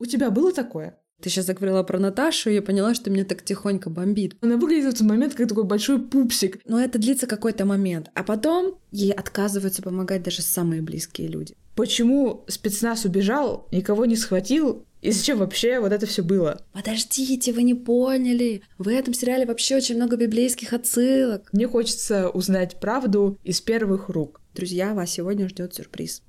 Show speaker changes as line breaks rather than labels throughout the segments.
У тебя было такое?
Ты сейчас заговорила про Наташу, и я поняла, что меня так тихонько бомбит.
Она выглядит в этот момент как такой большой пупсик.
Но это длится какой-то момент. А потом ей отказываются помогать даже самые близкие люди.
Почему спецназ убежал, никого не схватил, и зачем вообще вот это все было?
Подождите, вы не поняли. В этом сериале вообще очень много библейских отсылок.
Мне хочется узнать правду из первых рук.
Друзья, вас сегодня ждет сюрприз.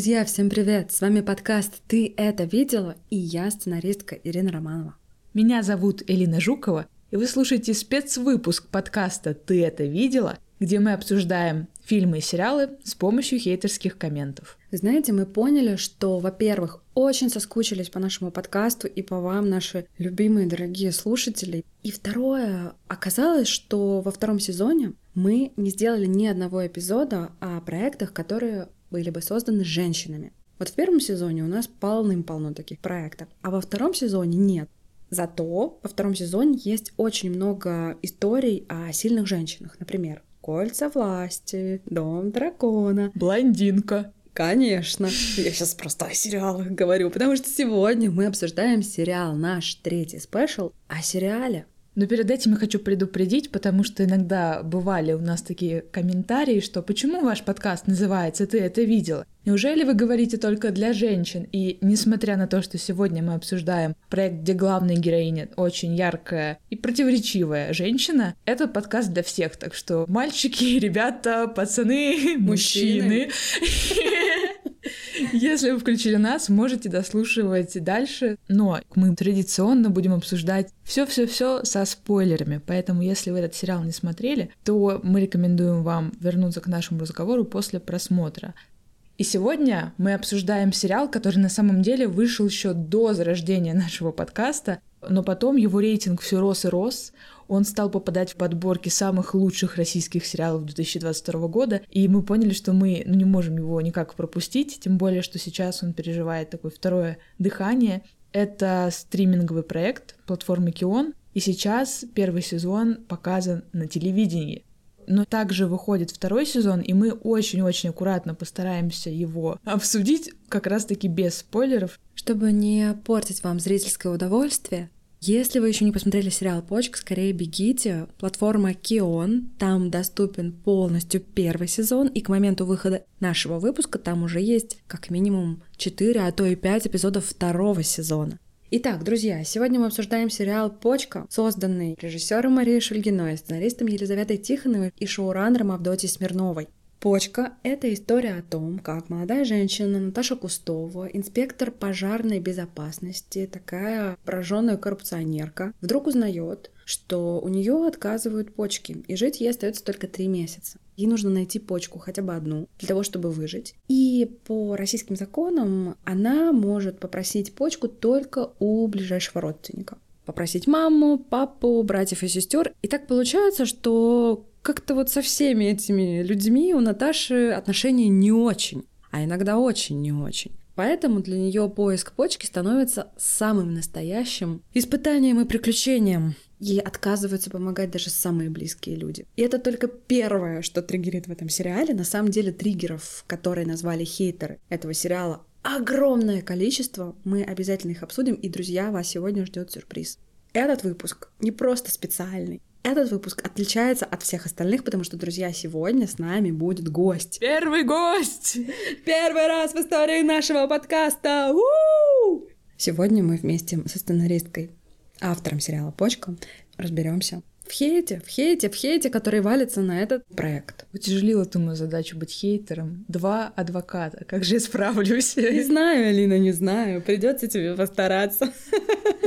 Друзья, всем привет! С вами подкаст «Ты это видела?» и я, сценаристка Ирина Романова.
Меня зовут Элина Жукова, и вы слушаете спецвыпуск подкаста «Ты это видела?», где мы обсуждаем фильмы и сериалы с помощью хейтерских комментов.
Знаете, мы поняли, что, во-первых, очень соскучились по нашему подкасту и по вам, наши любимые дорогие слушатели. И второе, оказалось, что во втором сезоне мы не сделали ни одного эпизода о проектах, которые были бы созданы женщинами. Вот в первом сезоне у нас полным-полно таких проектов, а во втором сезоне нет. Зато во втором сезоне есть очень много историй о сильных женщинах. Например, «Кольца власти», «Дом дракона»,
«Блондинка»,
Конечно. Я сейчас просто о сериалах говорю, потому что сегодня мы обсуждаем сериал наш третий спешл о сериале
но перед этим я хочу предупредить, потому что иногда бывали у нас такие комментарии, что почему ваш подкаст называется «Ты это видела?» Неужели вы говорите только для женщин? И несмотря на то, что сегодня мы обсуждаем проект, где главная героиня очень яркая и противоречивая женщина, это подкаст для всех. Так что мальчики, ребята, пацаны, мужчины. Если вы включили нас, можете дослушивать дальше. Но мы традиционно будем обсуждать все-все-все со спойлерами. Поэтому, если вы этот сериал не смотрели, то мы рекомендуем вам вернуться к нашему разговору после просмотра. И сегодня мы обсуждаем сериал, который на самом деле вышел еще до зарождения нашего подкаста, но потом его рейтинг все рос и рос. Он стал попадать в подборки самых лучших российских сериалов 2022 года, и мы поняли, что мы ну, не можем его никак пропустить, тем более, что сейчас он переживает такое второе дыхание. Это стриминговый проект платформы Кион, и сейчас первый сезон показан на телевидении. Но также выходит второй сезон, и мы очень-очень аккуратно постараемся его обсудить, как раз-таки без спойлеров.
Чтобы не портить вам зрительское удовольствие, если вы еще не посмотрели сериал «Почка», скорее бегите. Платформа Кион, там доступен полностью первый сезон, и к моменту выхода нашего выпуска там уже есть как минимум 4, а то и 5 эпизодов второго сезона. Итак, друзья, сегодня мы обсуждаем сериал «Почка», созданный режиссером Марией Шульгиной, сценаристом Елизаветой Тихоновой и шоураннером Авдотьей Смирновой. Почка – это история о том, как молодая женщина Наташа Кустова, инспектор пожарной безопасности, такая пораженная коррупционерка, вдруг узнает, что у нее отказывают почки, и жить ей остается только три месяца. Ей нужно найти почку, хотя бы одну, для того, чтобы выжить. И по российским законам она может попросить почку только у ближайшего родственника попросить маму, папу, братьев и сестер. И так получается, что как-то вот со всеми этими людьми у Наташи отношения не очень, а иногда очень не очень. Поэтому для нее поиск почки становится самым настоящим испытанием и приключением. Ей отказываются помогать даже самые близкие люди. И это только первое, что триггерит в этом сериале. На самом деле триггеров, которые назвали хейтеры этого сериала, огромное количество. Мы обязательно их обсудим. И, друзья, вас сегодня ждет сюрприз. Этот выпуск не просто специальный. Этот выпуск отличается от всех остальных, потому что, друзья, сегодня с нами будет гость.
Первый гость!
Первый раз в истории нашего подкаста! У-у-у! Сегодня мы вместе со сценаристкой, автором сериала «Почка» разберемся в хейте, в хейте, в хейте, который валится на этот проект.
Утяжелила ты мою задачу быть хейтером. Два адвоката. Как же я справлюсь?
Не знаю, Алина, не знаю. Придется тебе постараться.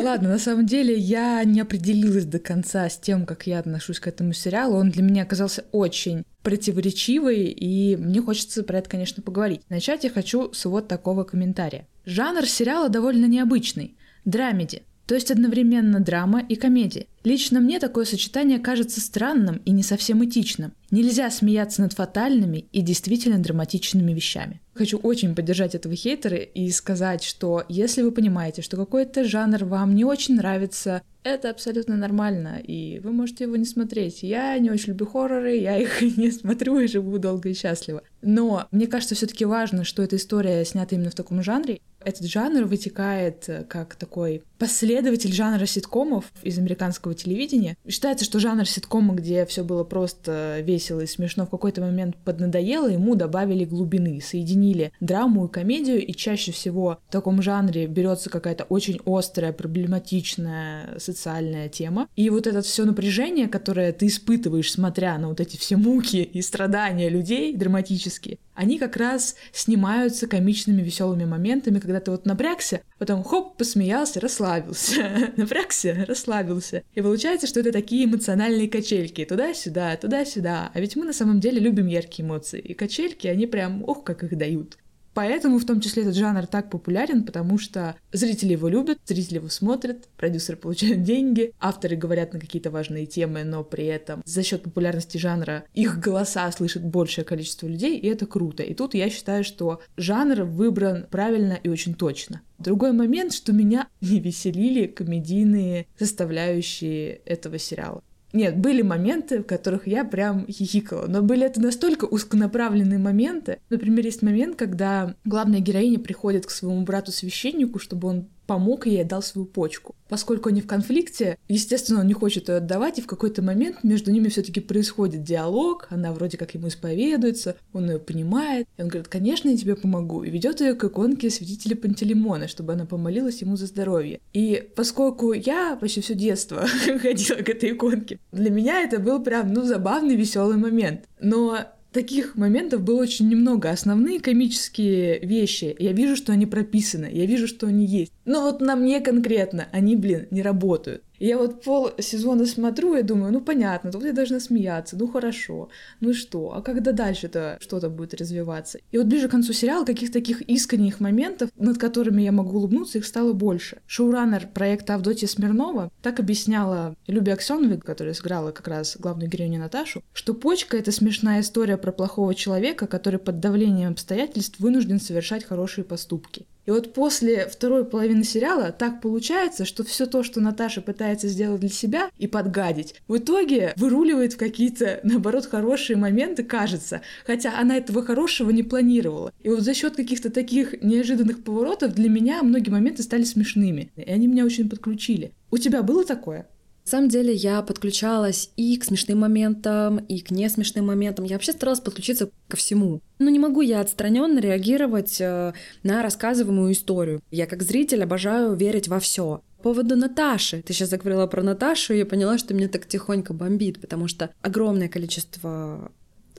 Ладно, на самом деле я не определилась до конца с тем, как я отношусь к этому сериалу. Он для меня оказался очень противоречивый, и мне хочется про это, конечно, поговорить. Начать я хочу с вот такого комментария. Жанр сериала довольно необычный. Драмеди. То есть одновременно драма и комедия. Лично мне такое сочетание кажется странным и не совсем этичным. Нельзя смеяться над фатальными и действительно драматичными вещами. Хочу очень поддержать этого хейтера и сказать, что если вы понимаете, что какой-то жанр вам не очень нравится, это абсолютно нормально, и вы можете его не смотреть. Я не очень люблю хорроры, я их не смотрю и живу долго и счастливо. Но мне кажется, все-таки важно, что эта история снята именно в таком жанре, этот жанр вытекает э, как такой последователь жанра ситкомов из американского телевидения. Считается, что жанр ситкома, где все было просто весело и смешно, в какой-то момент поднадоело, ему добавили глубины, соединили драму и комедию, и чаще всего в таком жанре берется какая-то очень острая, проблематичная социальная тема. И вот это все напряжение, которое ты испытываешь, смотря на вот эти все муки и страдания людей драматические, они как раз снимаются комичными веселыми моментами, когда ты вот напрягся, потом хоп, посмеялся, расслабился, напрягся, расслабился. И получается, что это такие эмоциональные качельки, туда-сюда, туда-сюда. А ведь мы на самом деле любим яркие эмоции, и качельки, они прям, ох, как их дают. Поэтому в том числе этот жанр так популярен, потому что зрители его любят, зрители его смотрят, продюсеры получают деньги, авторы говорят на какие-то важные темы, но при этом за счет популярности жанра их голоса слышит большее количество людей, и это круто. И тут я считаю, что жанр выбран правильно и очень точно. Другой момент, что меня не веселили комедийные составляющие этого сериала. Нет, были моменты, в которых я прям хихикала, но были это настолько узконаправленные моменты. Например, есть момент, когда главная героиня приходит к своему брату-священнику, чтобы он помог ей и отдал свою почку. Поскольку они в конфликте, естественно, он не хочет ее отдавать, и в какой-то момент между ними все-таки происходит диалог, она вроде как ему исповедуется, он ее понимает, и он говорит, конечно, я тебе помогу, и ведет ее к иконке святителя Пантелеймона, чтобы она помолилась ему за здоровье. И поскольку я почти все детство ходила к этой иконке, для меня это был прям, ну, забавный, веселый момент. Но таких моментов было очень немного. Основные комические вещи, я вижу, что они прописаны, я вижу, что они есть. Но вот на мне конкретно они, блин, не работают я вот пол сезона смотрю и думаю, ну понятно, тут я должна смеяться, ну хорошо, ну что, а когда дальше-то что-то будет развиваться? И вот ближе к концу сериала каких-то таких искренних моментов, над которыми я могу улыбнуться, их стало больше. Шоураннер проекта Авдотья Смирнова так объясняла Любе Аксеновой, которая сыграла как раз главную героиню Наташу, что почка — это смешная история про плохого человека, который под давлением обстоятельств вынужден совершать хорошие поступки. И вот после второй половины сериала так получается, что все то, что Наташа пытается сделать для себя и подгадить, в итоге выруливает в какие-то, наоборот, хорошие моменты, кажется, хотя она этого хорошего не планировала. И вот за счет каких-то таких неожиданных поворотов для меня многие моменты стали смешными, и они меня очень подключили. У тебя было такое?
На самом деле я подключалась и к смешным моментам, и к несмешным моментам. Я вообще старалась подключиться ко всему. Но не могу я отстраненно реагировать э, на рассказываемую историю. Я как зритель обожаю верить во все. По поводу Наташи. Ты сейчас заговорила про Наташу, и я поняла, что меня так тихонько бомбит, потому что огромное количество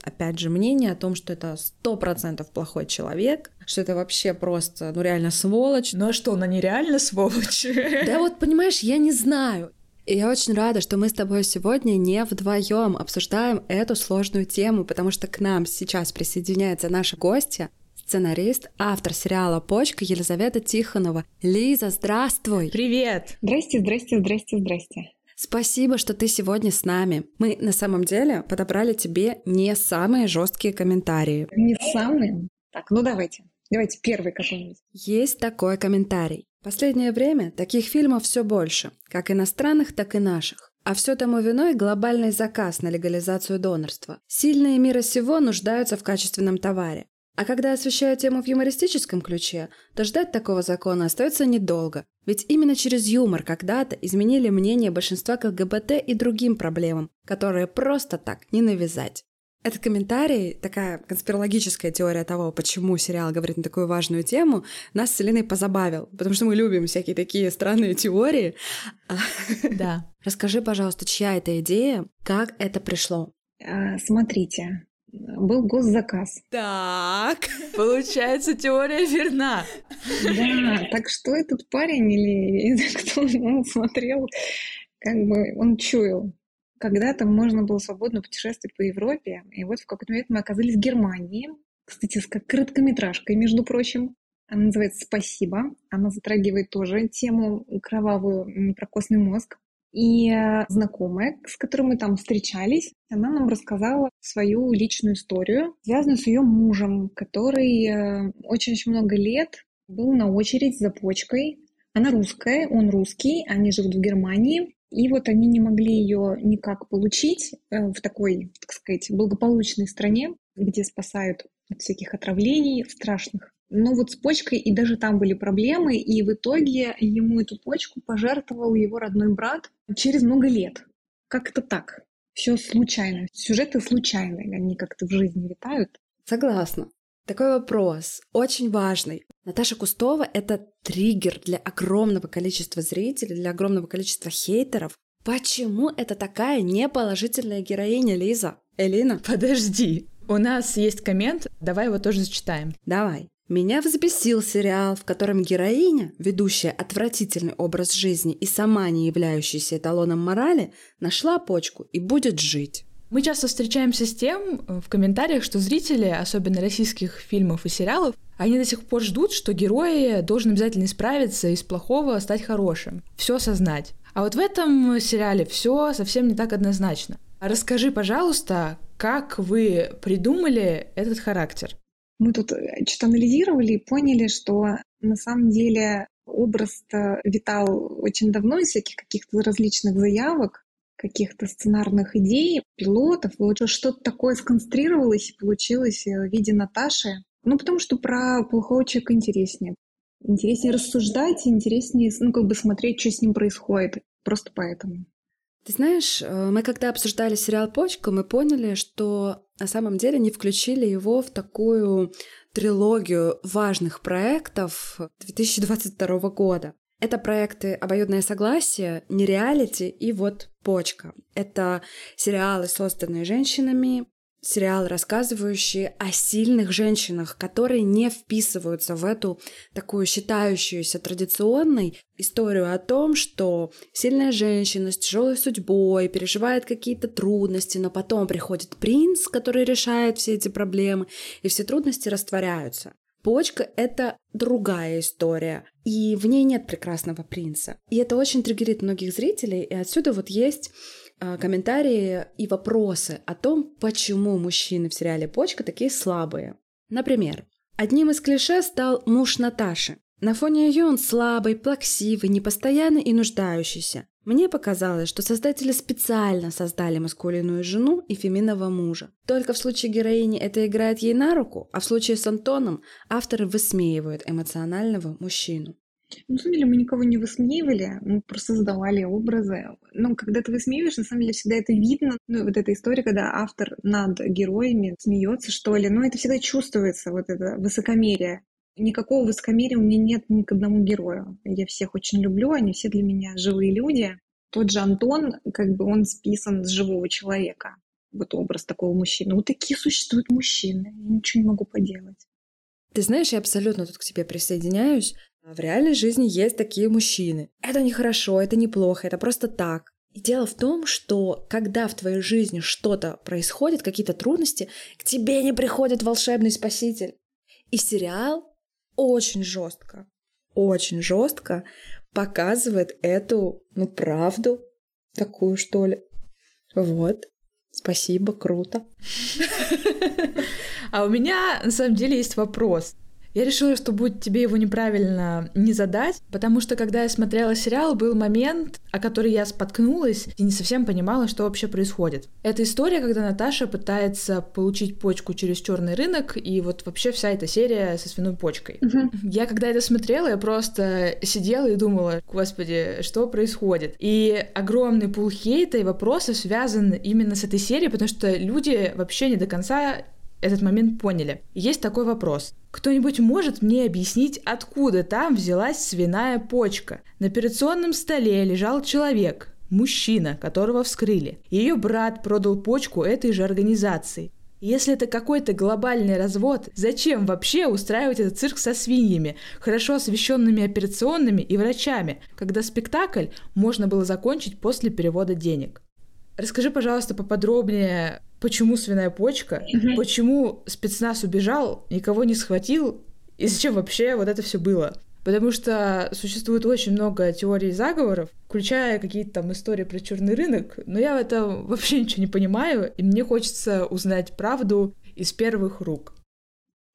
опять же, мнение о том, что это сто процентов плохой человек, что это вообще просто, ну, реально сволочь.
Ну а что, она нереально сволочь?
Да вот, понимаешь, я не знаю. И я очень рада, что мы с тобой сегодня не вдвоем обсуждаем эту сложную тему, потому что к нам сейчас присоединяется наша гостья, сценарист, автор сериала «Почка» Елизавета Тихонова. Лиза, здравствуй!
Привет!
Здрасте, здрасте, здрасте, здрасте.
Спасибо, что ты сегодня с нами. Мы на самом деле подобрали тебе не самые жесткие комментарии.
Не самые? Так, ну давайте. Давайте первый какой-нибудь.
Есть такой комментарий. Последнее время таких фильмов все больше, как иностранных, так и наших. А все тому виной глобальный заказ на легализацию донорства. Сильные мира сего нуждаются в качественном товаре. А когда освещают тему в юмористическом ключе, то ждать такого закона остается недолго. Ведь именно через юмор когда-то изменили мнение большинства к ЛГБТ и другим проблемам, которые просто так не навязать. Этот комментарий, такая конспирологическая теория того, почему сериал говорит на такую важную тему, нас с Еленой позабавил, потому что мы любим всякие такие странные теории.
Да.
Расскажи, пожалуйста, чья это идея, как это пришло?
А, смотрите, был госзаказ.
Так, получается, теория верна.
Да, так что этот парень или кто он смотрел, как бы он чуял, когда-то можно было свободно путешествовать по Европе, и вот в какой-то момент мы оказались в Германии, кстати, с короткометражкой, между прочим. Она называется «Спасибо». Она затрагивает тоже тему кровавую, про костный мозг. И э, знакомая, с которой мы там встречались, она нам рассказала свою личную историю, связанную с ее мужем, который э, очень-очень много лет был на очередь за почкой. Она русская, он русский, они живут в Германии. И вот они не могли ее никак получить э, в такой, так сказать, благополучной стране, где спасают от всяких отравлений страшных. Но вот с почкой и даже там были проблемы, и в итоге ему эту почку пожертвовал его родной брат через много лет. Как это так? Все случайно. Сюжеты случайные, они как-то в жизни витают.
Согласна. Такой вопрос, очень важный. Наташа Кустова — это триггер для огромного количества зрителей, для огромного количества хейтеров. Почему это такая неположительная героиня, Лиза? Элина?
Подожди, у нас есть коммент, давай его тоже зачитаем.
Давай. Меня взбесил сериал, в котором героиня, ведущая отвратительный образ жизни и сама не являющаяся эталоном морали, нашла почку и будет жить.
Мы часто встречаемся с тем э, в комментариях, что зрители, особенно российских фильмов и сериалов, они до сих пор ждут, что герой должен обязательно исправиться из плохого стать хорошим, все осознать. А вот в этом сериале все совсем не так однозначно. Расскажи, пожалуйста, как вы придумали этот характер?
Мы тут э, что-то анализировали и поняли, что на самом деле образ витал очень давно из всяких каких-то различных заявок, каких-то сценарных идей, пилотов. Вот что-то такое сконструировалось и получилось э, в виде Наташи. Ну, потому что про плохого человека интереснее. Интереснее рассуждать, интереснее, ну, как бы смотреть, что с ним происходит. Просто поэтому.
Ты знаешь, э, мы когда обсуждали сериал «Почка», мы поняли, что на самом деле не включили его в такую трилогию важных проектов 2022 года. Это проекты «Обоюдное согласие», «Нереалити» и вот «Почка». Это сериалы, созданные женщинами, сериал, рассказывающий о сильных женщинах, которые не вписываются в эту такую считающуюся традиционной историю о том, что сильная женщина с тяжелой судьбой переживает какие-то трудности, но потом приходит принц, который решает все эти проблемы, и все трудности растворяются. Почка — это другая история, и в ней нет прекрасного принца. И это очень триггерит многих зрителей, и отсюда вот есть а, комментарии и вопросы о том, почему мужчины в сериале «Почка» такие слабые. Например, одним из клише стал муж Наташи. На фоне ее он слабый, плаксивый, непостоянный и нуждающийся. Мне показалось, что создатели специально создали маскулинную жену и феминного мужа. Только в случае героини это играет ей на руку, а в случае с Антоном авторы высмеивают эмоционального мужчину.
На самом деле мы никого не высмеивали, мы просто создавали образы. Но когда ты высмеиваешь, на самом деле всегда это видно. Ну, вот эта история, когда автор над героями смеется, что ли, но это всегда чувствуется, вот это высокомерие. Никакого высокомерия у меня нет ни к одному герою. Я всех очень люблю, они все для меня живые люди. Тот же Антон, как бы он списан с живого человека. Вот образ такого мужчины. Вот такие существуют мужчины. Я ничего не могу поделать.
Ты знаешь, я абсолютно тут к тебе присоединяюсь. В реальной жизни есть такие мужчины. Это не хорошо, это неплохо, это просто так. И дело в том, что когда в твоей жизни что-то происходит, какие-то трудности, к тебе не приходит волшебный спаситель. И сериал очень жестко, очень жестко показывает эту, ну, правду, такую, что ли. Вот. Спасибо, круто.
А у меня на самом деле есть вопрос. Я решила, что будет тебе его неправильно не задать, потому что когда я смотрела сериал, был момент, о который я споткнулась и не совсем понимала, что вообще происходит. Это история, когда Наташа пытается получить почку через черный рынок, и вот вообще вся эта серия со свиной почкой. Угу. Я когда это смотрела, я просто сидела и думала, господи, что происходит? И огромный пул хейта и вопросов связан именно с этой серией, потому что люди вообще не до конца этот момент поняли. Есть такой вопрос. Кто-нибудь может мне объяснить, откуда там взялась свиная почка? На операционном столе лежал человек, мужчина, которого вскрыли. Ее брат продал почку этой же организации. Если это какой-то глобальный развод, зачем вообще устраивать этот цирк со свиньями, хорошо освещенными операционными и врачами, когда спектакль можно было закончить после перевода денег? Расскажи, пожалуйста, поподробнее, почему свиная почка, угу. почему спецназ убежал, никого не схватил И зачем вообще вот это все было? Потому что существует очень много теорий заговоров, включая какие-то там истории про черный рынок, но я в этом вообще ничего не понимаю, и мне хочется узнать правду из первых рук.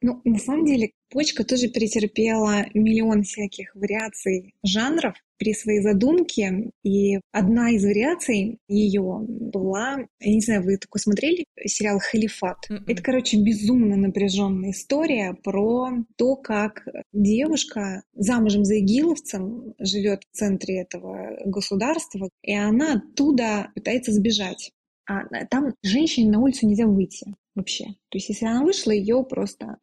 Ну, на самом деле, почка тоже претерпела миллион всяких вариаций жанров при своей задумке. И одна из вариаций ее была, я не знаю, вы такой смотрели сериал «Халифат»? Mm-mm. М-м. Это, короче, безумно напряженная история про то, как девушка замужем за игиловцем живет в центре этого государства, и она оттуда пытается сбежать. А там женщине на улицу нельзя выйти вообще. То есть если она вышла, ее просто...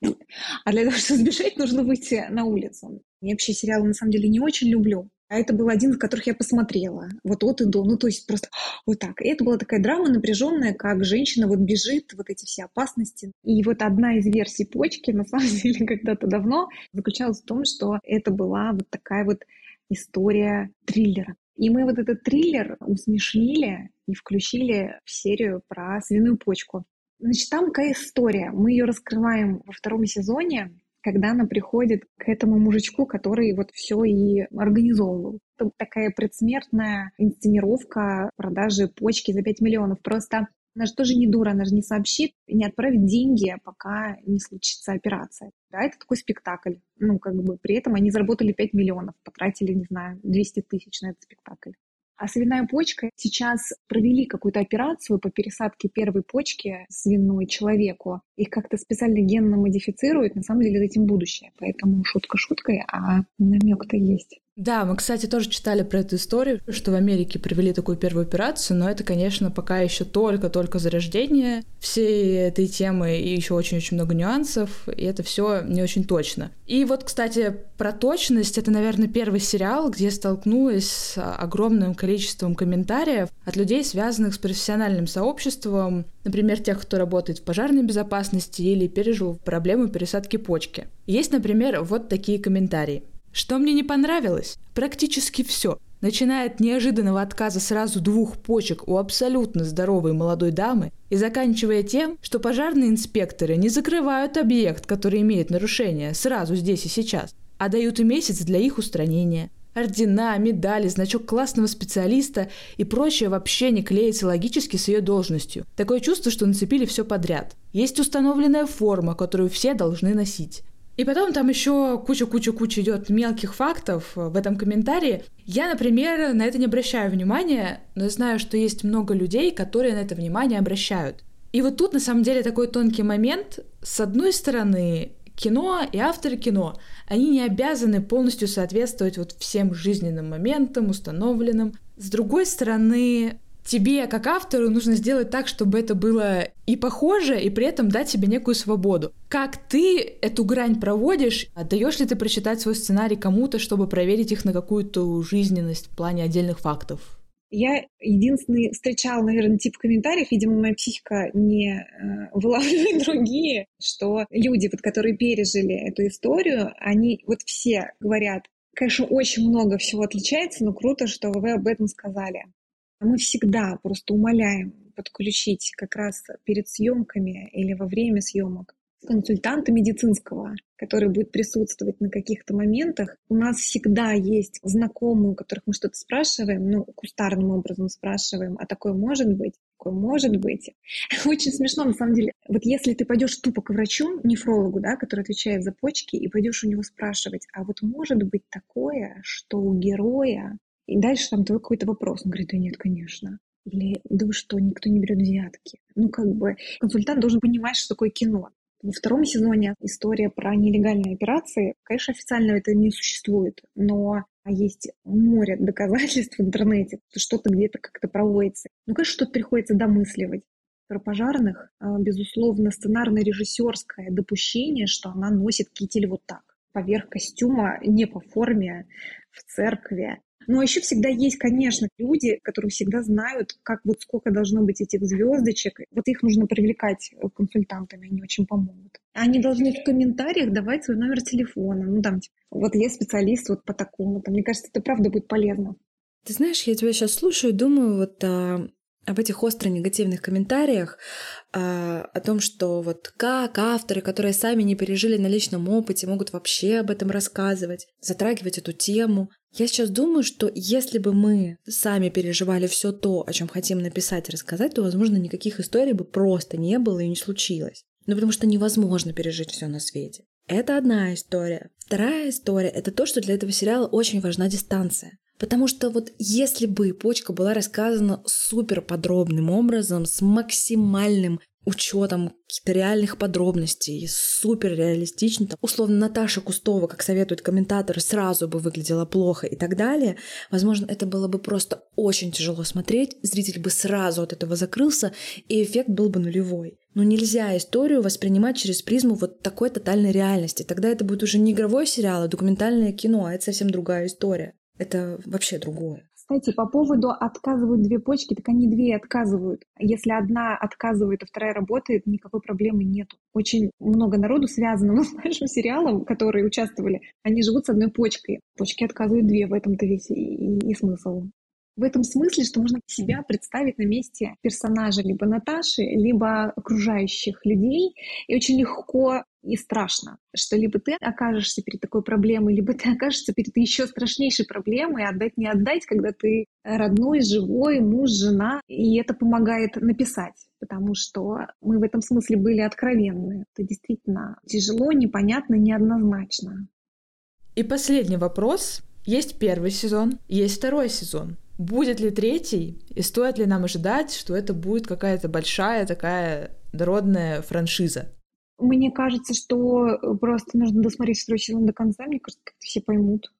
А для того, чтобы сбежать, нужно выйти на улицу. Я вообще сериалы на самом деле не очень люблю. А это был один из которых я посмотрела. Вот от и до. Ну, то есть просто вот так. И это была такая драма напряженная, как женщина вот бежит, вот эти все опасности. И вот одна из версий почки, на самом деле, когда-то давно, заключалась в том, что это была вот такая вот история триллера. И мы вот этот триллер усмешнили и включили в серию про свиную почку. Значит, там какая история. Мы ее раскрываем во втором сезоне, когда она приходит к этому мужичку, который вот все и организовывал. Это такая предсмертная инсценировка продажи почки за 5 миллионов. Просто она же тоже не дура, она же не сообщит не отправит деньги, пока не случится операция. Да, это такой спектакль. Ну, как бы при этом они заработали 5 миллионов, потратили, не знаю, 200 тысяч на этот спектакль. А свиная почка сейчас провели какую-то операцию по пересадке первой почки свиной человеку. Их как-то специально генно модифицируют. На самом деле этим будущее. Поэтому шутка шуткой, а намек-то есть.
Да, мы, кстати, тоже читали про эту историю, что в Америке провели такую первую операцию, но это, конечно, пока еще только-только зарождение всей этой темы и еще очень-очень много нюансов, и это все не очень точно. И вот, кстати, про точность, это, наверное, первый сериал, где я столкнулась с огромным количеством комментариев от людей, связанных с профессиональным сообществом, например, тех, кто работает в пожарной безопасности или пережил проблему пересадки почки. Есть, например, вот такие комментарии. Что мне не понравилось? Практически все. Начиная от неожиданного отказа сразу двух почек у абсолютно здоровой молодой дамы и заканчивая тем, что пожарные инспекторы не закрывают объект, который имеет нарушение, сразу здесь и сейчас, а дают и месяц для их устранения. Ордена, медали, значок классного специалиста и прочее вообще не клеится логически с ее должностью. Такое чувство, что нацепили все подряд. Есть установленная форма, которую все должны носить. И потом там еще куча-куча-куча идет мелких фактов в этом комментарии. Я, например, на это не обращаю внимания, но я знаю, что есть много людей, которые на это внимание обращают. И вот тут на самом деле такой тонкий момент. С одной стороны, кино и авторы кино, они не обязаны полностью соответствовать вот всем жизненным моментам, установленным. С другой стороны, тебе, как автору, нужно сделать так, чтобы это было и похоже, и при этом дать себе некую свободу. Как ты эту грань проводишь? Даешь ли ты прочитать свой сценарий кому-то, чтобы проверить их на какую-то жизненность в плане отдельных фактов?
Я единственный встречала, наверное, тип комментариев, видимо, моя психика не э, вылавливает другие, что люди, вот, которые пережили эту историю, они вот все говорят, конечно, очень много всего отличается, но круто, что вы об этом сказали. Мы всегда просто умоляем подключить как раз перед съемками или во время съемок консультанта медицинского, который будет присутствовать на каких-то моментах. У нас всегда есть знакомые, у которых мы что-то спрашиваем, ну, кустарным образом спрашиваем, а такое может быть? Такое может быть. Очень смешно, на самом деле. Вот если ты пойдешь тупо к врачу, нефрологу, да, который отвечает за почки, и пойдешь у него спрашивать, а вот может быть такое, что у героя и дальше там твой какой-то вопрос. Он говорит, да нет, конечно. Или, да вы что, никто не берет взятки. Ну, как бы, консультант должен понимать, что такое кино. Во втором сезоне история про нелегальные операции. Конечно, официально это не существует, но есть море доказательств в интернете, что что-то где-то как-то проводится. Ну, конечно, что-то приходится домысливать. Про пожарных, а, безусловно, сценарно-режиссерское допущение, что она носит китель вот так, поверх костюма, не по форме, в церкви. Но еще всегда есть, конечно, люди, которые всегда знают, как вот сколько должно быть этих звездочек. Вот их нужно привлекать э, консультантами, они очень помогут. Они должны в комментариях давать свой номер телефона. Ну, там, типа, вот я специалист вот по такому. Там, мне кажется, это правда будет полезно.
Ты знаешь, я тебя сейчас слушаю и думаю вот о об этих остро негативных комментариях, а, о том, что вот как авторы, которые сами не пережили на личном опыте, могут вообще об этом рассказывать, затрагивать эту тему. Я сейчас думаю, что если бы мы сами переживали все то, о чем хотим написать и рассказать, то, возможно, никаких историй бы просто не было и не случилось. Ну, потому что невозможно пережить все на свете. Это одна история. Вторая история — это то, что для этого сериала очень важна дистанция. Потому что вот если бы почка была рассказана супер подробным образом, с максимальным учетом каких-то реальных подробностей, супер реалистично. Условно, Наташа Кустова, как советуют комментаторы, сразу бы выглядела плохо и так далее. Возможно, это было бы просто очень тяжело смотреть, зритель бы сразу от этого закрылся, и эффект был бы нулевой. Но нельзя историю воспринимать через призму вот такой тотальной реальности. Тогда это будет уже не игровой сериал, а документальное кино, а это совсем другая история. Это вообще другое.
Кстати, по поводу отказывают две почки, так они две отказывают. Если одна отказывает, а вторая работает, никакой проблемы нету. Очень много народу связанного с нашим сериалом, которые участвовали, они живут с одной почкой. Почки отказывают две, в этом-то весь и, и, и смысл. В этом смысле, что можно себя представить на месте персонажа либо Наташи, либо окружающих людей, и очень легко и страшно, что либо ты окажешься перед такой проблемой, либо ты окажешься перед еще страшнейшей проблемой, отдать не отдать, когда ты родной, живой, муж, жена, и это помогает написать, потому что мы в этом смысле были откровенны. Это действительно тяжело, непонятно, неоднозначно.
И последний вопрос. Есть первый сезон, есть второй сезон. Будет ли третий, и стоит ли нам ожидать, что это будет какая-то большая такая дородная франшиза?
Мне кажется, что просто нужно досмотреть второй сезон до конца. Мне кажется, как все поймут.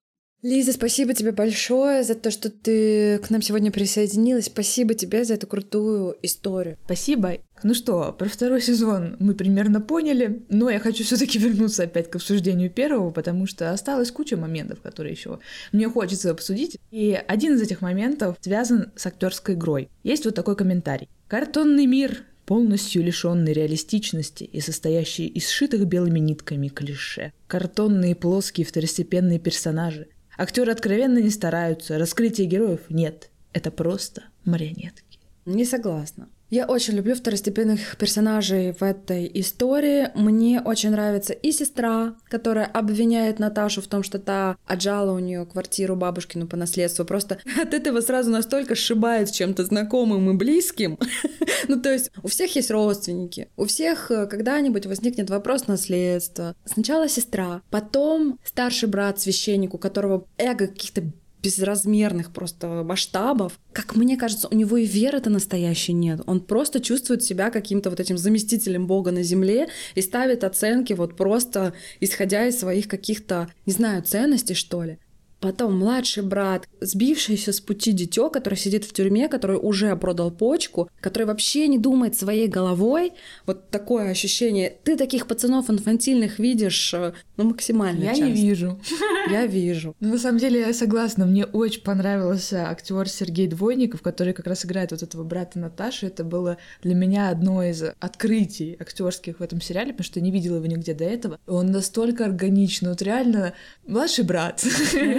Лиза, спасибо тебе большое за то, что ты к нам сегодня присоединилась. Спасибо тебе за эту крутую историю.
Спасибо. Ну что, про второй сезон мы примерно поняли, но я хочу все-таки вернуться опять к обсуждению первого, потому что осталась куча моментов, которые еще мне хочется обсудить. И один из этих моментов связан с актерской игрой. Есть вот такой комментарий. Картонный мир полностью лишенный реалистичности и состоящий из сшитых белыми нитками клише. Картонные плоские второстепенные персонажи. Актеры откровенно не стараются, раскрытия героев нет. Это просто марионетки.
Не согласна. Я очень люблю второстепенных персонажей в этой истории. Мне очень нравится и сестра, которая обвиняет Наташу в том, что та отжала у нее квартиру бабушкину по наследству. Просто от этого сразу настолько сшибает чем-то знакомым и близким. ну, то есть у всех есть родственники, у всех э, когда-нибудь возникнет вопрос наследства. Сначала сестра, потом старший брат священник, у которого эго каких-то безразмерных просто масштабов. Как мне кажется, у него и веры-то настоящей нет. Он просто чувствует себя каким-то вот этим заместителем Бога на земле и ставит оценки вот просто исходя из своих каких-то, не знаю, ценностей, что ли. Потом младший брат, сбившийся с пути дитё, который сидит в тюрьме, который уже продал почку, который вообще не думает своей головой. Вот такое ощущение. Ты таких пацанов инфантильных видишь, э, ну, максимально
Я
часто.
не вижу.
Я вижу.
Ну, на самом деле, я согласна. Мне очень понравился актер Сергей Двойников, который как раз играет вот этого брата Наташи. Это было для меня одно из открытий актерских в этом сериале, потому что я не видела его нигде до этого. Он настолько органичный. Вот реально младший брат.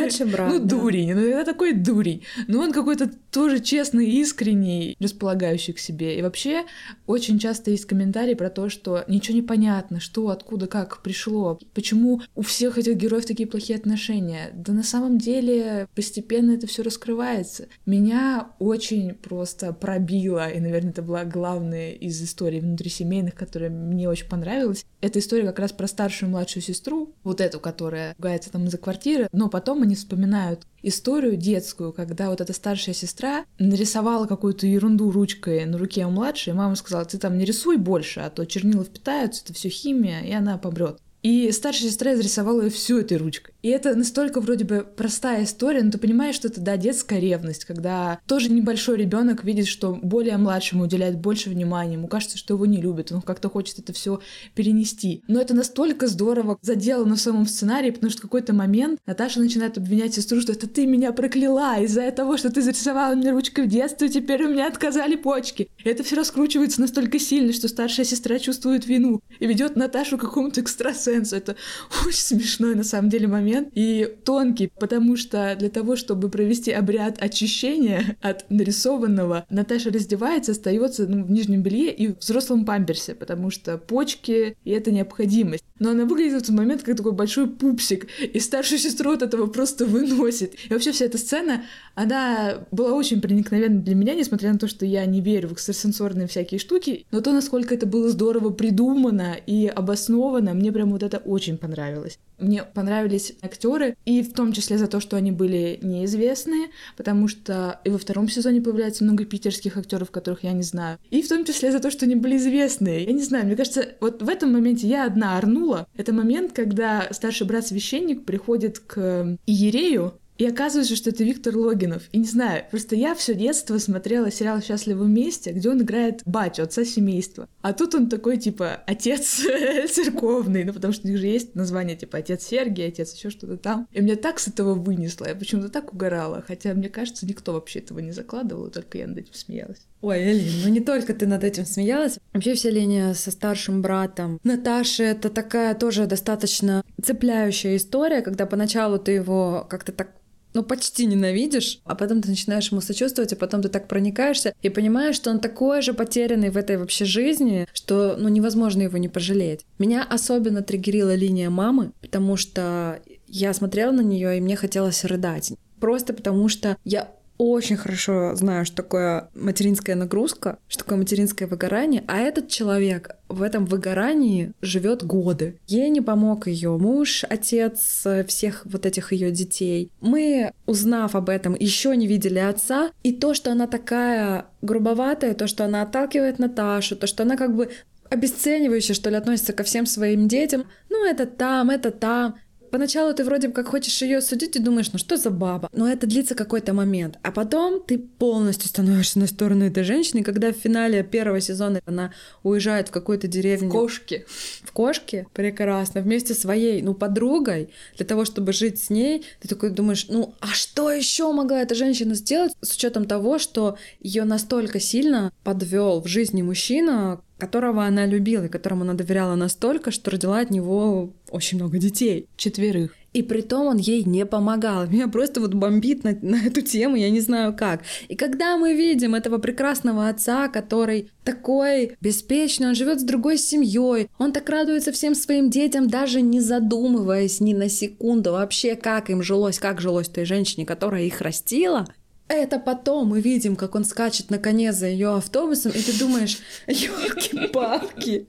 Младший брат.
Ну, дурень. Ну, это такой дурень. Но он какой-то тоже честный, искренний, располагающий к себе. И вообще, очень часто есть комментарии про то, что ничего не понятно, что, откуда, как пришло, почему у всех этих героев такие плохие отношения. Да на самом деле постепенно это все раскрывается. Меня очень просто пробило, и, наверное, это была главная из историй внутрисемейных, которая мне очень понравилась. Эта история как раз про старшую и младшую сестру, вот эту, которая ругается там из-за квартиры, но потом они вспоминают историю детскую, когда вот эта старшая сестра нарисовала какую-то ерунду ручкой на руке у младшей, и мама сказала, ты там не рисуй больше, а то чернила впитаются, это все химия, и она помрет. И старшая сестра изрисовала ее всю этой ручкой. И это настолько вроде бы простая история, но ты понимаешь, что это, да, детская ревность, когда тоже небольшой ребенок видит, что более младшему уделяет больше внимания, ему кажется, что его не любят, он как-то хочет это все перенести. Но это настолько здорово заделано в самом сценарии, потому что в какой-то момент Наташа начинает обвинять сестру, что это ты меня прокляла из-за того, что ты зарисовала мне ручкой в детстве, теперь у меня отказали почки. И это все раскручивается настолько сильно, что старшая сестра чувствует вину и ведет Наташу к какому-то экстрасенсу Лэнсу. Это очень смешной на самом деле момент и тонкий, потому что для того, чтобы провести обряд очищения от нарисованного, Наташа раздевается, остается ну, в нижнем белье и в взрослом памперсе, потому что почки, и это необходимость. Но она выглядит в этот момент как такой большой пупсик, и старшую сестру от этого просто выносит. И вообще вся эта сцена, она была очень проникновенна для меня, несмотря на то, что я не верю в экстрасенсорные всякие штуки, но то, насколько это было здорово придумано и обосновано, мне прям вот это очень понравилось. Мне понравились актеры, и в том числе за то, что они были неизвестные, потому что и во втором сезоне появляется много питерских актеров, которых я не знаю, и в том числе за то, что они были известные. Я не знаю, мне кажется, вот в этом моменте я одна орнула. Это момент, когда старший брат-священник приходит к Иерею, и оказывается, что это Виктор Логинов. И не знаю, просто я все детство смотрела сериал «Счастливы вместе», где он играет батю, отца семейства. А тут он такой, типа, отец церковный, ну, потому что у них же есть название, типа, отец Сергий, отец еще что-то там. И меня так с этого вынесло, я почему-то так угорала. Хотя, мне кажется, никто вообще этого не закладывал, только я над этим смеялась.
Ой, Элин, ну не только ты над этим смеялась. Вообще вся линия со старшим братом Наташи — это такая тоже достаточно цепляющая история, когда поначалу ты его как-то так ну, почти ненавидишь, а потом ты начинаешь ему сочувствовать, а потом ты так проникаешься и понимаешь, что он такой же потерянный в этой вообще жизни, что, ну, невозможно его не пожалеть. Меня особенно триггерила линия мамы, потому что я смотрела на нее и мне хотелось рыдать. Просто потому что я очень хорошо знаю, что такое материнская нагрузка, что такое материнское выгорание, а этот человек в этом выгорании живет годы. Ей не помог ее муж, отец всех вот этих ее детей. Мы, узнав об этом, еще не видели отца, и то, что она такая грубоватая, то, что она отталкивает Наташу, то, что она как бы обесценивающе, что ли, относится ко всем своим детям. Ну, это там, это там. Поначалу ты вроде как хочешь ее судить и думаешь, ну что за баба? Но это длится какой-то момент. А потом ты полностью становишься на сторону этой женщины, когда в финале первого сезона она уезжает в какую-то деревню.
В кошке.
В кошке? Прекрасно. Вместе со своей, ну, подругой, для того, чтобы жить с ней, ты такой думаешь, ну, а что еще могла эта женщина сделать с учетом того, что ее настолько сильно подвел в жизни мужчина, которого она любила и которому она доверяла настолько, что родила от него очень много детей.
Четверых.
И при том он ей не помогал. Меня просто вот бомбит на, на эту тему, я не знаю как. И когда мы видим этого прекрасного отца, который такой беспечный, он живет с другой семьей, он так радуется всем своим детям, даже не задумываясь ни на секунду вообще, как им жилось, как жилось той женщине, которая их растила, это потом мы видим, как он скачет на коне за ее автобусом, и ты думаешь, елки-палки,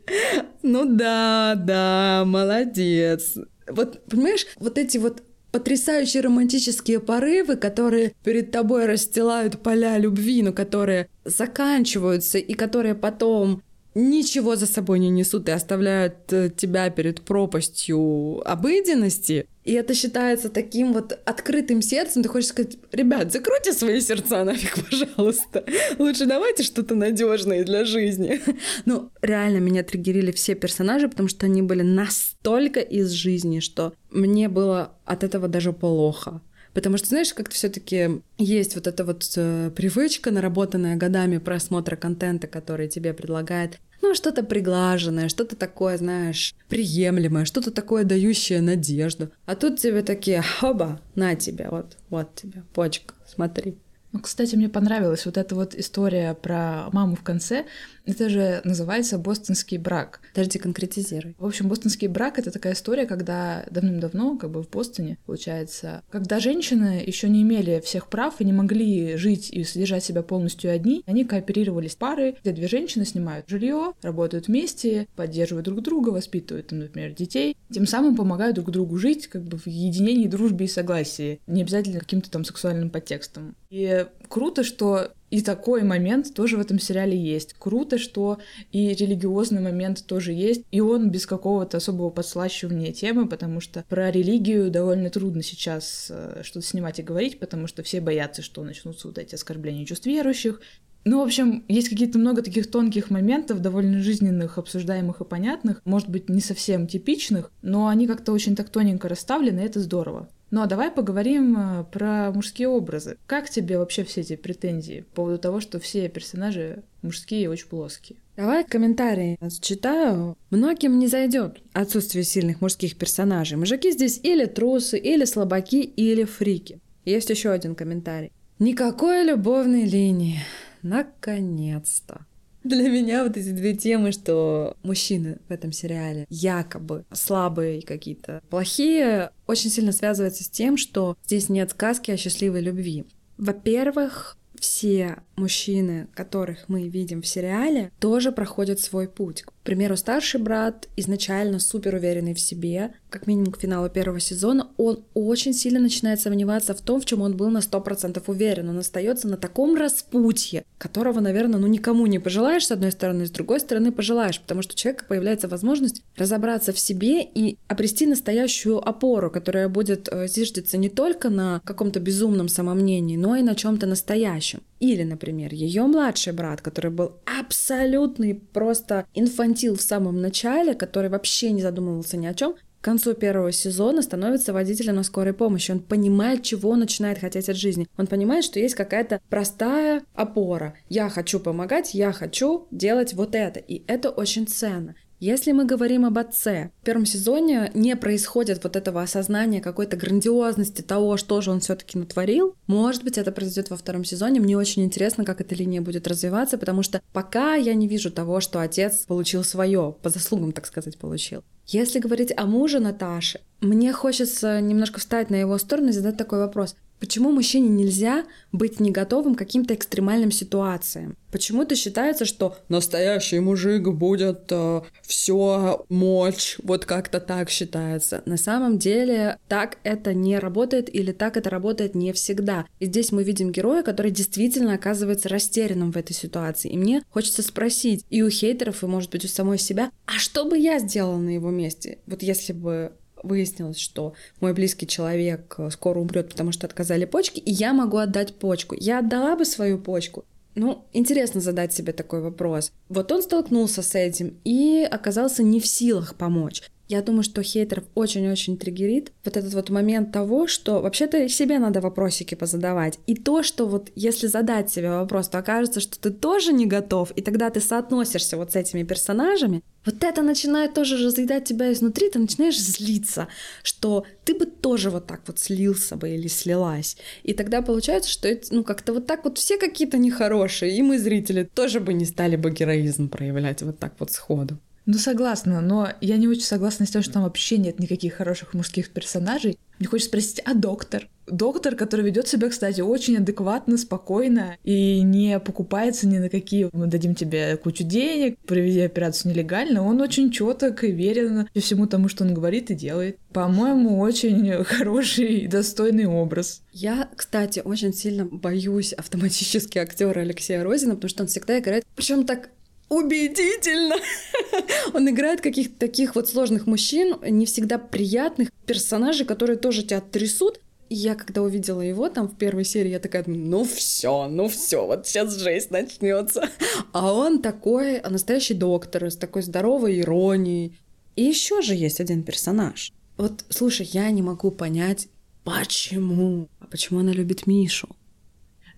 ну да, да, молодец. Вот, понимаешь, вот эти вот потрясающие романтические порывы, которые перед тобой расстилают поля любви, но которые заканчиваются и которые потом ничего за собой не несут и оставляют э, тебя перед пропастью обыденности. И это считается таким вот открытым сердцем. Ты хочешь сказать, ребят, закройте свои сердца нафиг, пожалуйста. Лучше давайте что-то надежное для жизни. Ну, реально меня триггерили все персонажи, потому что они были настолько из жизни, что мне было от этого даже плохо. Потому что, знаешь, как-то все-таки есть вот эта вот э, привычка, наработанная годами просмотра контента, который тебе предлагает ну, что-то приглаженное, что-то такое, знаешь, приемлемое, что-то такое дающее надежду. А тут тебе такие, хоба, на тебе, вот, вот тебе, почка, смотри.
Ну, кстати, мне понравилась вот эта вот история про маму в конце. Это же называется бостонский брак.
Подожди, конкретизируй.
В общем, бостонский брак — это такая история, когда давным-давно, как бы в Бостоне, получается, когда женщины еще не имели всех прав и не могли жить и содержать себя полностью одни, они кооперировались пары, где две женщины снимают жилье, работают вместе, поддерживают друг друга, воспитывают, например, детей, тем самым помогают друг другу жить как бы в единении, дружбе и согласии, не обязательно каким-то там сексуальным подтекстом. И круто, что и такой момент тоже в этом сериале есть. Круто, что и религиозный момент тоже есть, и он без какого-то особого подслащивания темы, потому что про религию довольно трудно сейчас э, что-то снимать и говорить, потому что все боятся, что начнутся вот эти оскорбления чувств верующих. Ну, в общем, есть какие-то много таких тонких моментов, довольно жизненных, обсуждаемых и понятных, может быть, не совсем типичных, но они как-то очень так тоненько расставлены, и это здорово. Ну а давай поговорим э, про мужские образы. Как тебе вообще все эти претензии по поводу того, что все персонажи мужские и очень плоские?
Давай комментарии читаю. Многим не зайдет отсутствие сильных мужских персонажей. Мужики здесь или трусы, или слабаки, или фрики. Есть еще один комментарий. Никакой любовной линии. Наконец-то. Для меня вот эти две темы, что мужчины в этом сериале якобы слабые и какие-то плохие, очень сильно связывается с тем, что здесь нет сказки о счастливой любви. Во-первых, все мужчины, которых мы видим в сериале, тоже проходят свой путь. Примеру, старший брат изначально супер уверенный в себе, как минимум к финалу первого сезона, он очень сильно начинает сомневаться в том, в чем он был на 100% уверен. Он остается на таком распутье, которого, наверное, ну никому не пожелаешь, с одной стороны, с другой стороны пожелаешь, потому что у человека появляется возможность разобраться в себе и обрести настоящую опору, которая будет э, зиждиться не только на каком-то безумном самомнении, но и на чем-то настоящем. Или, например, ее младший брат, который был абсолютный просто инфантил в самом начале, который вообще не задумывался ни о чем, к концу первого сезона становится водителем на скорой помощи. Он понимает, чего он начинает хотеть от жизни. Он понимает, что есть какая-то простая опора. Я хочу помогать, я хочу делать вот это. И это очень ценно. Если мы говорим об отце, в первом сезоне не происходит вот этого осознания какой-то грандиозности того, что же он все-таки натворил. Может быть, это произойдет во втором сезоне. Мне очень интересно, как эта линия будет развиваться, потому что пока я не вижу того, что отец получил свое, по заслугам, так сказать, получил. Если говорить о муже Наташи, мне хочется немножко встать на его сторону и задать такой вопрос. Почему мужчине нельзя быть не готовым к каким-то экстремальным ситуациям? Почему-то считается, что настоящий мужик будет э, все мочь, вот как-то так считается. На самом деле так это не работает или так это работает не всегда. И здесь мы видим героя, который действительно оказывается растерянным в этой ситуации. И мне хочется спросить и у хейтеров, и, может быть, у самой себя, а что бы я сделала на его месте? Вот если бы выяснилось, что мой близкий человек э, скоро умрет, потому что отказали почки, и я могу отдать почку. Я отдала бы свою почку. Ну, интересно задать себе такой вопрос. Вот он столкнулся с этим и оказался не в силах помочь. Я думаю, что хейтеров очень-очень триггерит вот этот вот момент того, что вообще-то себе надо вопросики позадавать. И то, что вот если задать себе вопрос, то окажется, что ты тоже не готов, и тогда ты соотносишься вот с этими персонажами, вот это начинает тоже разъедать тебя изнутри, ты начинаешь злиться, что ты бы тоже вот так вот слился бы или слилась. И тогда получается, что это, ну как-то вот так вот все какие-то нехорошие, и мы, зрители, тоже бы не стали бы героизм проявлять вот так вот сходу.
Ну, согласна, но я не очень согласна с тем, что там вообще нет никаких хороших мужских персонажей. Мне хочется спросить, а доктор? Доктор, который ведет себя, кстати, очень адекватно, спокойно и не покупается ни на какие мы дадим тебе кучу денег, проведи операцию нелегально, он очень четок и верен всему тому, что он говорит и делает. По-моему, очень хороший и достойный образ.
Я, кстати, очень сильно боюсь автоматически актера Алексея Розина, потому что он всегда играет, причем так убедительно. Он играет каких-то таких вот сложных мужчин, не всегда приятных персонажей, которые тоже тебя трясут. И я когда увидела его там в первой серии, я такая, ну все, ну все, вот сейчас жесть начнется. А он такой настоящий доктор с такой здоровой иронией. И еще же есть один персонаж. Вот, слушай, я не могу понять, почему. А почему она любит Мишу?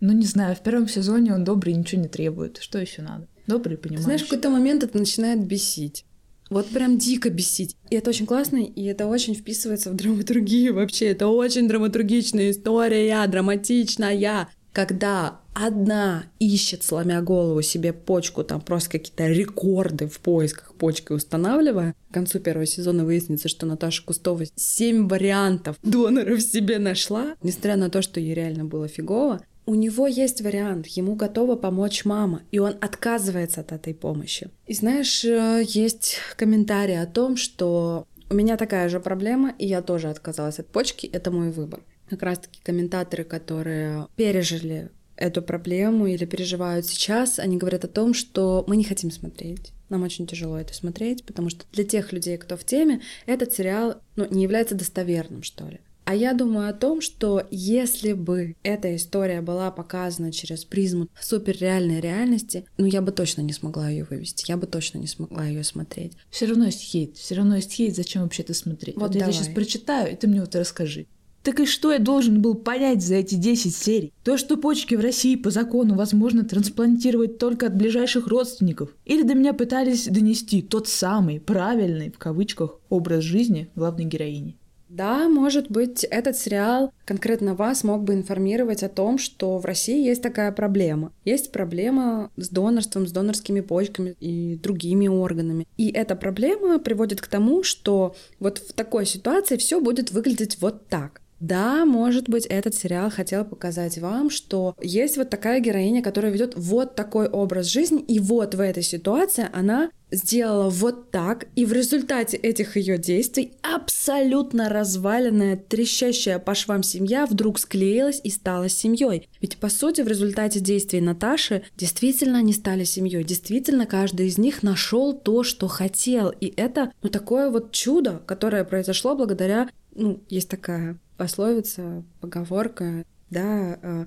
Ну, не знаю, в первом сезоне он добрый, ничего не требует. Что еще надо? Добрый, понимаешь.
Знаешь, в какой-то момент это начинает бесить. Вот прям дико бесить. И это очень классно, и это очень вписывается в драматургию вообще. Это очень драматургичная история, драматичная. Когда одна ищет, сломя голову себе почку, там просто какие-то рекорды в поисках почки устанавливая, к концу первого сезона выяснится, что Наташа Кустова семь вариантов доноров себе нашла, несмотря на то, что ей реально было фигово, у него есть вариант, ему готова помочь мама, и он отказывается от этой помощи. И знаешь, э, есть комментарий о том, что у меня такая же проблема, и я тоже отказалась от почки, это мой выбор. Как раз-таки комментаторы, которые пережили эту проблему или переживают сейчас, они говорят о том, что мы не хотим смотреть. Нам очень тяжело это смотреть, потому что для тех людей, кто в теме, этот сериал ну, не является достоверным, что ли. А я думаю о том, что если бы эта история была показана через призму суперреальной реальности, ну я бы точно не смогла ее вывести, я бы точно не смогла ее смотреть.
Все равно есть хейт, все равно есть хейт, зачем вообще это смотреть? Вот, вот я тебе сейчас прочитаю, и ты мне вот расскажи. Так и что я должен был понять за эти 10 серий? То, что почки в России по закону возможно трансплантировать только от ближайших родственников? Или до меня пытались донести тот самый правильный, в кавычках, образ жизни главной героини?
Да, может быть, этот сериал конкретно вас мог бы информировать о том, что в России есть такая проблема. Есть проблема с донорством, с донорскими почками и другими органами. И эта проблема приводит к тому, что вот в такой ситуации все будет выглядеть вот так. Да, может быть, этот сериал хотел показать вам, что есть вот такая героиня, которая ведет вот такой образ жизни, и вот в этой ситуации она сделала вот так, и в результате этих ее действий абсолютно разваленная, трещащая по швам семья вдруг склеилась и стала семьей. Ведь по сути в результате действий Наташи действительно они стали семьей, действительно каждый из них нашел то, что хотел, и это ну такое вот чудо, которое произошло благодаря, ну есть такая пословица, поговорка, да, э,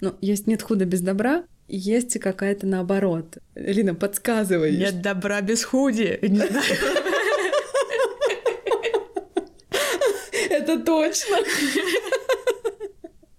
ну, есть нет худа без добра, есть какая-то наоборот. Лина, подсказывай.
Нет добра без худи. Не знаю.
Это точно.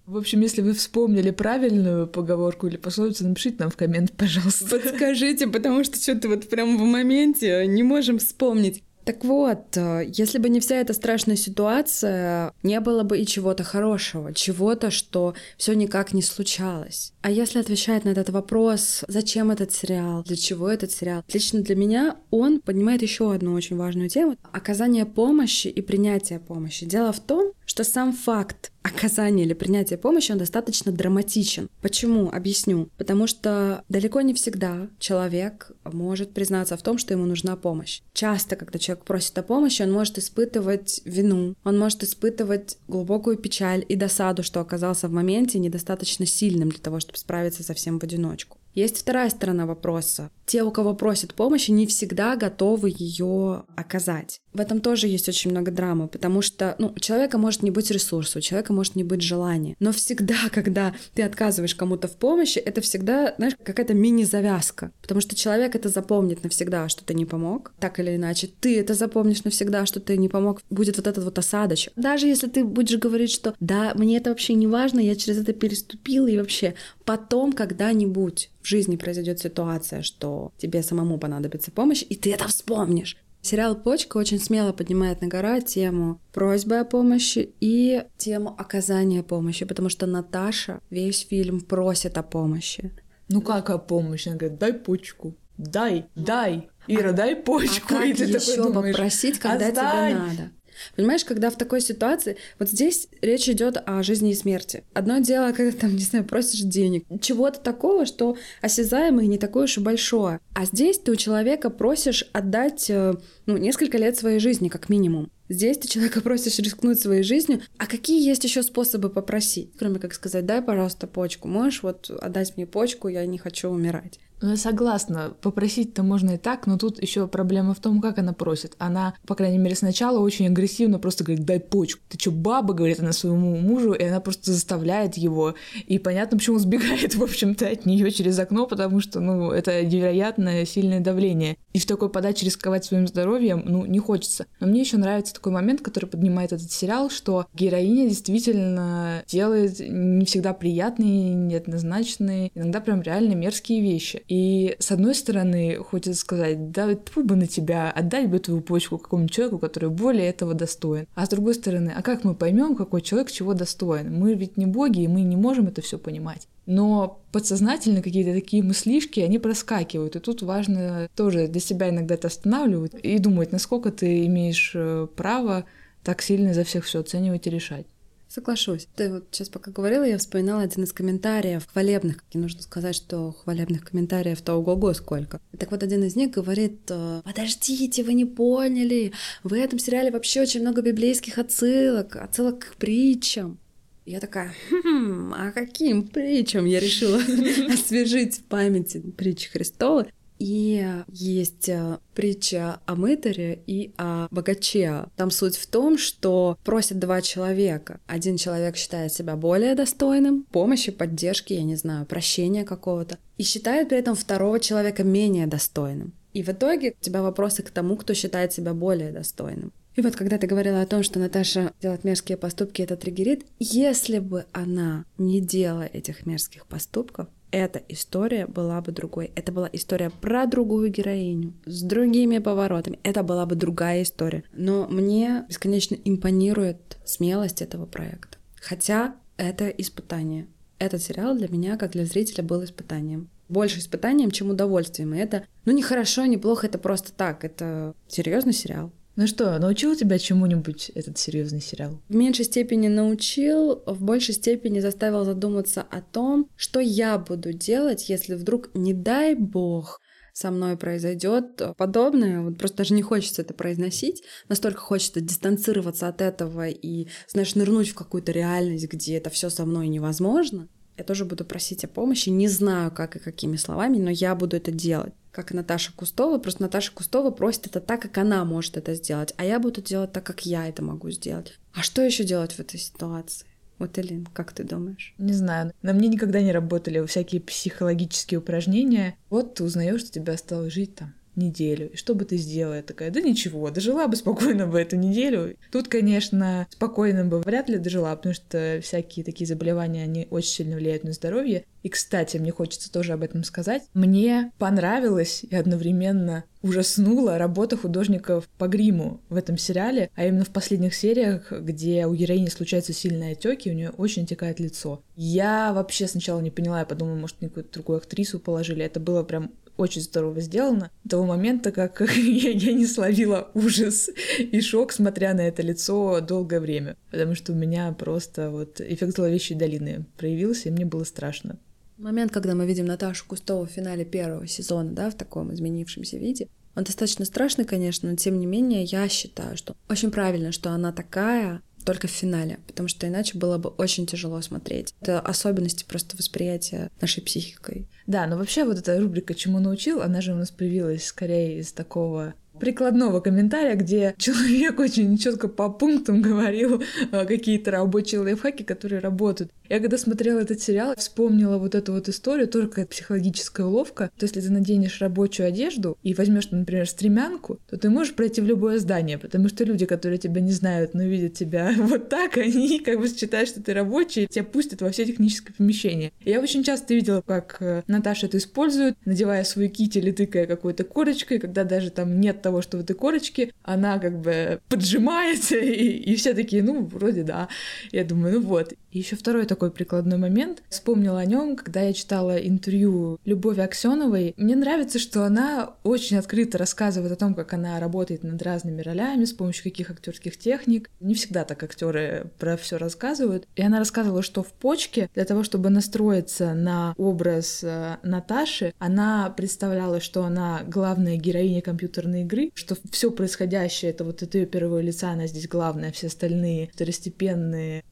В общем, если вы вспомнили правильную поговорку или пословицу, напишите нам в коммент, пожалуйста.
Подскажите, потому что что-то вот прям в моменте не можем вспомнить. Так вот, э, если бы не вся эта страшная ситуация, не было бы и чего-то хорошего, чего-то, что все никак не случалось. А если отвечать на этот вопрос, зачем этот сериал, для чего этот сериал, лично для меня он поднимает еще одну очень важную тему — оказание помощи и принятие помощи. Дело в том, что сам факт оказания или принятия помощи, он достаточно драматичен. Почему? Объясню. Потому что далеко не всегда человек может признаться в том, что ему нужна помощь. Часто, когда человек просит о помощи, он может испытывать вину, он может испытывать глубокую печаль и досаду, что оказался в моменте недостаточно сильным для того, чтобы справиться совсем в одиночку. Есть вторая сторона вопроса. Те, у кого просят помощи, не всегда готовы ее оказать. В этом тоже есть очень много драмы, потому что ну, у человека может не быть ресурса, у человека может не быть желания. Но всегда, когда ты отказываешь кому-то в помощи, это всегда, знаешь, какая-то мини-завязка. Потому что человек это запомнит навсегда, что ты не помог, так или иначе. Ты это запомнишь навсегда, что ты не помог. Будет вот этот вот осадочек. Даже если ты будешь говорить, что да, мне это вообще не важно, я через это переступил, и вообще потом когда-нибудь в жизни произойдет ситуация, что тебе самому понадобится помощь, и ты это вспомнишь. Сериал «Почка» очень смело поднимает на гора тему просьбы о помощи и тему оказания помощи, потому что Наташа весь фильм просит о помощи.
Ну как о помощи? Она говорит, дай почку, дай, дай, Ира, а, дай почку.
А как и ты еще думаешь, попросить, когда тебе надо? Понимаешь, когда в такой ситуации, вот здесь речь идет о жизни и смерти. Одно дело, когда там, не знаю, просишь денег, чего-то такого, что осязаемое и не такое уж и большое. А здесь ты у человека просишь отдать, э, ну, несколько лет своей жизни, как минимум. Здесь ты человека просишь рискнуть своей жизнью. А какие есть еще способы попросить? Кроме как сказать, дай, пожалуйста, почку. Можешь вот отдать мне почку, я не хочу умирать.
Ну, я согласна, попросить-то можно и так, но тут еще проблема в том, как она просит. Она, по крайней мере, сначала очень агрессивно просто говорит, дай почку. Ты что, баба, говорит она своему мужу, и она просто заставляет его. И понятно, почему он сбегает, в общем-то, от нее через окно, потому что, ну, это невероятное сильное давление. И в такой подаче рисковать своим здоровьем, ну, не хочется. Но мне еще нравится такой момент, который поднимает этот сериал, что героиня действительно делает не всегда приятные, неоднозначные, иногда прям реально мерзкие вещи. И с одной стороны, хочется сказать, да, тьфу бы на тебя, отдать бы твою почку какому-нибудь человеку, который более этого достоин. А с другой стороны, а как мы поймем, какой человек чего достоин? Мы ведь не боги, и мы не можем это все понимать. Но подсознательно какие-то такие мыслишки, они проскакивают. И тут важно тоже для себя иногда это останавливать и думать, насколько ты имеешь э, право так сильно за всех все оценивать и решать.
Соглашусь. Ты вот сейчас пока говорила, я вспоминала один из комментариев хвалебных. И нужно сказать, что хвалебных комментариев-то ого-го сколько. Так вот, один из них говорит, э, подождите, вы не поняли, в этом сериале вообще очень много библейских отсылок, отсылок к притчам. Я такая, хм, а каким притчам я решила освежить в памяти притчи Христовы? И есть э, притча о мытаре и о богаче. Там суть в том, что просят два человека. Один человек считает себя более достойным помощи, поддержки, я не знаю, прощения какого-то, и считает при этом второго человека менее достойным. И в итоге у тебя вопросы к тому, кто считает себя более достойным. И вот когда ты говорила о том, что Наташа делает мерзкие поступки, это триггерит, если бы она не делала этих мерзких поступков, эта история была бы другой. Это была история про другую героиню, с другими поворотами. Это была бы другая история. Но мне бесконечно импонирует смелость этого проекта. Хотя это испытание. Этот сериал для меня, как для зрителя, был испытанием. Больше испытанием, чем удовольствием. И это, ну, не хорошо, не плохо, это просто так. Это серьезный сериал.
Ну что, научил тебя чему-нибудь этот серьезный сериал?
В меньшей степени научил, в большей степени заставил задуматься о том, что я буду делать, если вдруг, не дай бог, со мной произойдет подобное, вот просто даже не хочется это произносить, настолько хочется дистанцироваться от этого и, знаешь, нырнуть в какую-то реальность, где это все со мной невозможно. Я тоже буду просить о помощи, не знаю, как и какими словами, но я буду это делать как Наташа Кустова, просто Наташа Кустова просит это так, как она может это сделать, а я буду делать так, как я это могу сделать. А что еще делать в этой ситуации? Вот, Элин, как ты думаешь?
Не знаю. На мне никогда не работали всякие психологические упражнения. Вот ты узнаешь, что тебе осталось жить там неделю. И что бы ты сделала? Я такая, да ничего, дожила бы спокойно бы эту неделю. Тут, конечно, спокойно бы вряд ли дожила, потому что всякие такие заболевания, они очень сильно влияют на здоровье. И, кстати, мне хочется тоже об этом сказать. Мне понравилось и одновременно ужаснула работа художников по гриму в этом сериале, а именно в последних сериях, где у героини случаются сильные отеки, у нее очень отекает лицо. Я вообще сначала не поняла, я подумала, может, какую-то другую актрису положили. Это было прям очень здорово сделано. До момента, как я, я не словила ужас и шок, смотря на это лицо долгое время. Потому что у меня просто вот эффект зловещей долины проявился, и мне было страшно.
Момент, когда мы видим Наташу Кустову в финале первого сезона, да, в таком изменившемся виде, он достаточно страшный, конечно, но тем не менее я считаю, что очень правильно, что она такая, только в финале, потому что иначе было бы очень тяжело смотреть. Это особенности просто восприятия нашей психикой.
Да, но вообще вот эта рубрика «Чему научил», она же у нас появилась скорее из такого прикладного комментария, где человек очень четко по пунктам говорил а, какие-то рабочие лайфхаки, которые работают. Я когда смотрела этот сериал, вспомнила вот эту вот историю, какая-то психологическая уловка. То есть, если ты наденешь рабочую одежду и возьмешь, например, стремянку, то ты можешь пройти в любое здание, потому что люди, которые тебя не знают, но видят тебя вот так, они как бы считают, что ты рабочий, тебя пустят во все технические помещения. И я очень часто видела, как э, Наташа это использует, надевая свой китель и тыкая какой-то корочкой, когда даже там нет того, что в этой корочке, она как бы поджимается, и, и все такие, ну, вроде да. Я думаю, ну вот. Еще второй такой прикладной момент. Вспомнила о нем, когда я читала интервью Любови Аксеновой. Мне нравится, что она очень открыто рассказывает о том, как она работает над разными ролями, с помощью каких актерских техник. Не всегда так актеры про все рассказывают. И она рассказывала, что в почке для того, чтобы настроиться на образ э, Наташи, она представляла, что она главная героиня компьютерной игры, что все происходящее это вот это ее первого лица, она здесь главная, все остальные второстепенные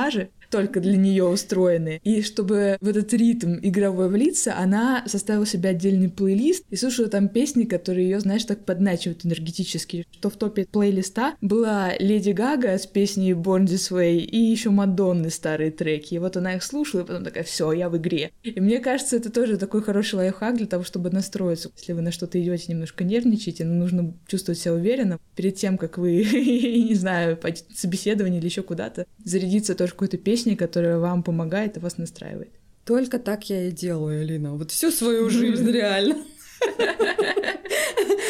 images только для нее устроены. И чтобы в этот ритм игровой влиться, она составила себе отдельный плейлист и слушала там песни, которые ее, знаешь, так подначивают энергетически. Что в топе плейлиста была Леди Гага с песней Born This Way и еще Мадонны старые треки. И вот она их слушала, и потом такая, все, я в игре. И мне кажется, это тоже такой хороший лайфхак для того, чтобы настроиться. Если вы на что-то идете, немножко нервничаете, но нужно чувствовать себя уверенно перед тем, как вы, не знаю, пойти на собеседование или еще куда-то, зарядиться тоже какой-то песней, песней, которая вам помогает и вас настраивает.
Только так я и делаю, Алина. Вот всю свою жизнь реально.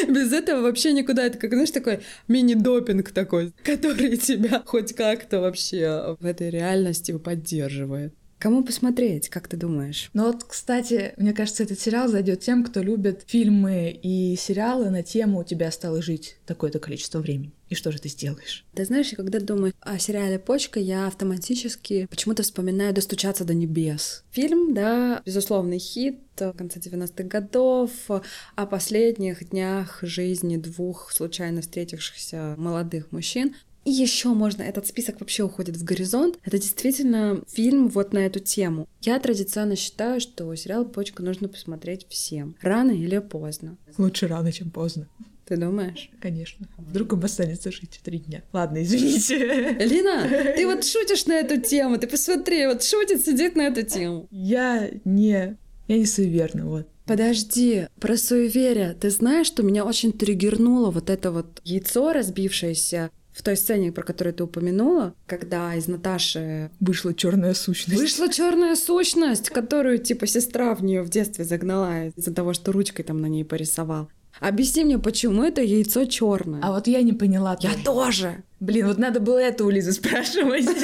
Без этого вообще никуда. Это как, знаешь, такой мини-допинг такой, который тебя хоть как-то вообще в этой реальности поддерживает. Кому посмотреть, как ты думаешь?
Ну вот, кстати, мне кажется, этот сериал зайдет тем, кто любит фильмы и сериалы на тему «У тебя осталось жить такое-то количество времени». И что же ты сделаешь?
Ты знаешь, когда думаю о сериале «Почка», я автоматически почему-то вспоминаю «Достучаться до небес». Фильм, да, безусловный хит в конце 90-х годов, о последних днях жизни двух случайно встретившихся молодых мужчин. И еще можно, этот список вообще уходит в горизонт. Это действительно фильм вот на эту тему. Я традиционно считаю, что сериал «Почка» нужно посмотреть всем. Рано или поздно.
Лучше рано, чем поздно.
Ты думаешь?
Конечно. Вдруг им останется жить три дня. Ладно, извините.
Лина, ты вот шутишь на эту тему. Ты посмотри, вот шутит, сидит на эту тему.
Я не... Я не суеверна, вот.
Подожди, про суеверие. Ты знаешь, что меня очень триггернуло вот это вот яйцо, разбившееся в той сцене, про которую ты упомянула, когда из Наташи
вышла черная сущность.
Вышла черная сущность, которую типа сестра в нее в детстве загнала из-за того, что ручкой там на ней порисовал. Объясни мне, почему это яйцо черное?
А вот я не поняла.
Я тоже.
Блин, вот надо было это у Лизы спрашивать.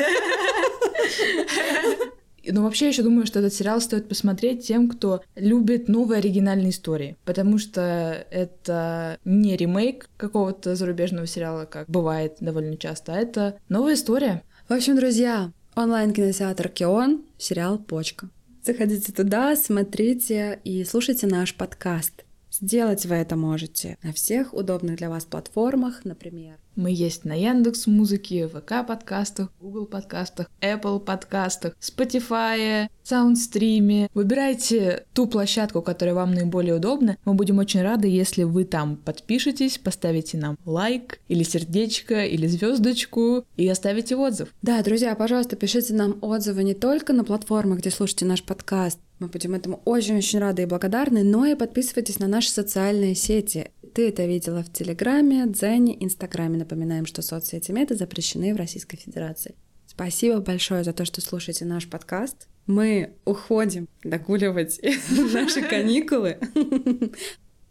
Но вообще, я еще думаю, что этот сериал стоит посмотреть тем, кто любит новые оригинальные истории. Потому что это не ремейк какого-то зарубежного сериала, как бывает довольно часто, а это новая история.
В общем, друзья, онлайн-кинотеатр Кион, сериал «Почка». Заходите туда, смотрите и слушайте наш подкаст. Сделать вы это можете на всех удобных для вас платформах, например,
мы есть на Яндекс Музыке, ВК подкастах, Google подкастах, Apple подкастах, Spotify, Саундстриме. Выбирайте ту площадку, которая вам наиболее удобна. Мы будем очень рады, если вы там подпишетесь, поставите нам лайк или сердечко или звездочку и оставите отзыв.
Да, друзья, пожалуйста, пишите нам отзывы не только на платформах, где слушаете наш подкаст, мы будем этому очень-очень рады и благодарны, но и подписывайтесь на наши социальные сети. Ты это видела в Телеграме, Дзене, Инстаграме. Напоминаем, что соцсети Мета запрещены в Российской Федерации. Спасибо большое за то, что слушаете наш подкаст. Мы уходим догуливать наши каникулы.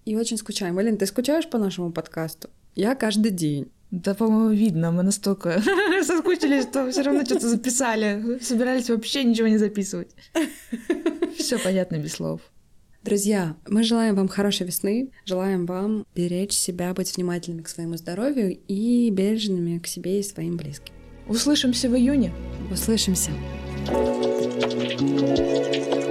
И очень скучаем. Элин, ты скучаешь по нашему подкасту? Я каждый день.
Да, по-моему, видно, мы настолько соскучились, что все равно что-то записали. Собирались вообще ничего не записывать. Все понятно без слов.
Друзья, мы желаем вам хорошей весны, желаем вам беречь себя, быть внимательными к своему здоровью и бережными к себе и своим близким.
Услышимся в июне.
Услышимся. thank you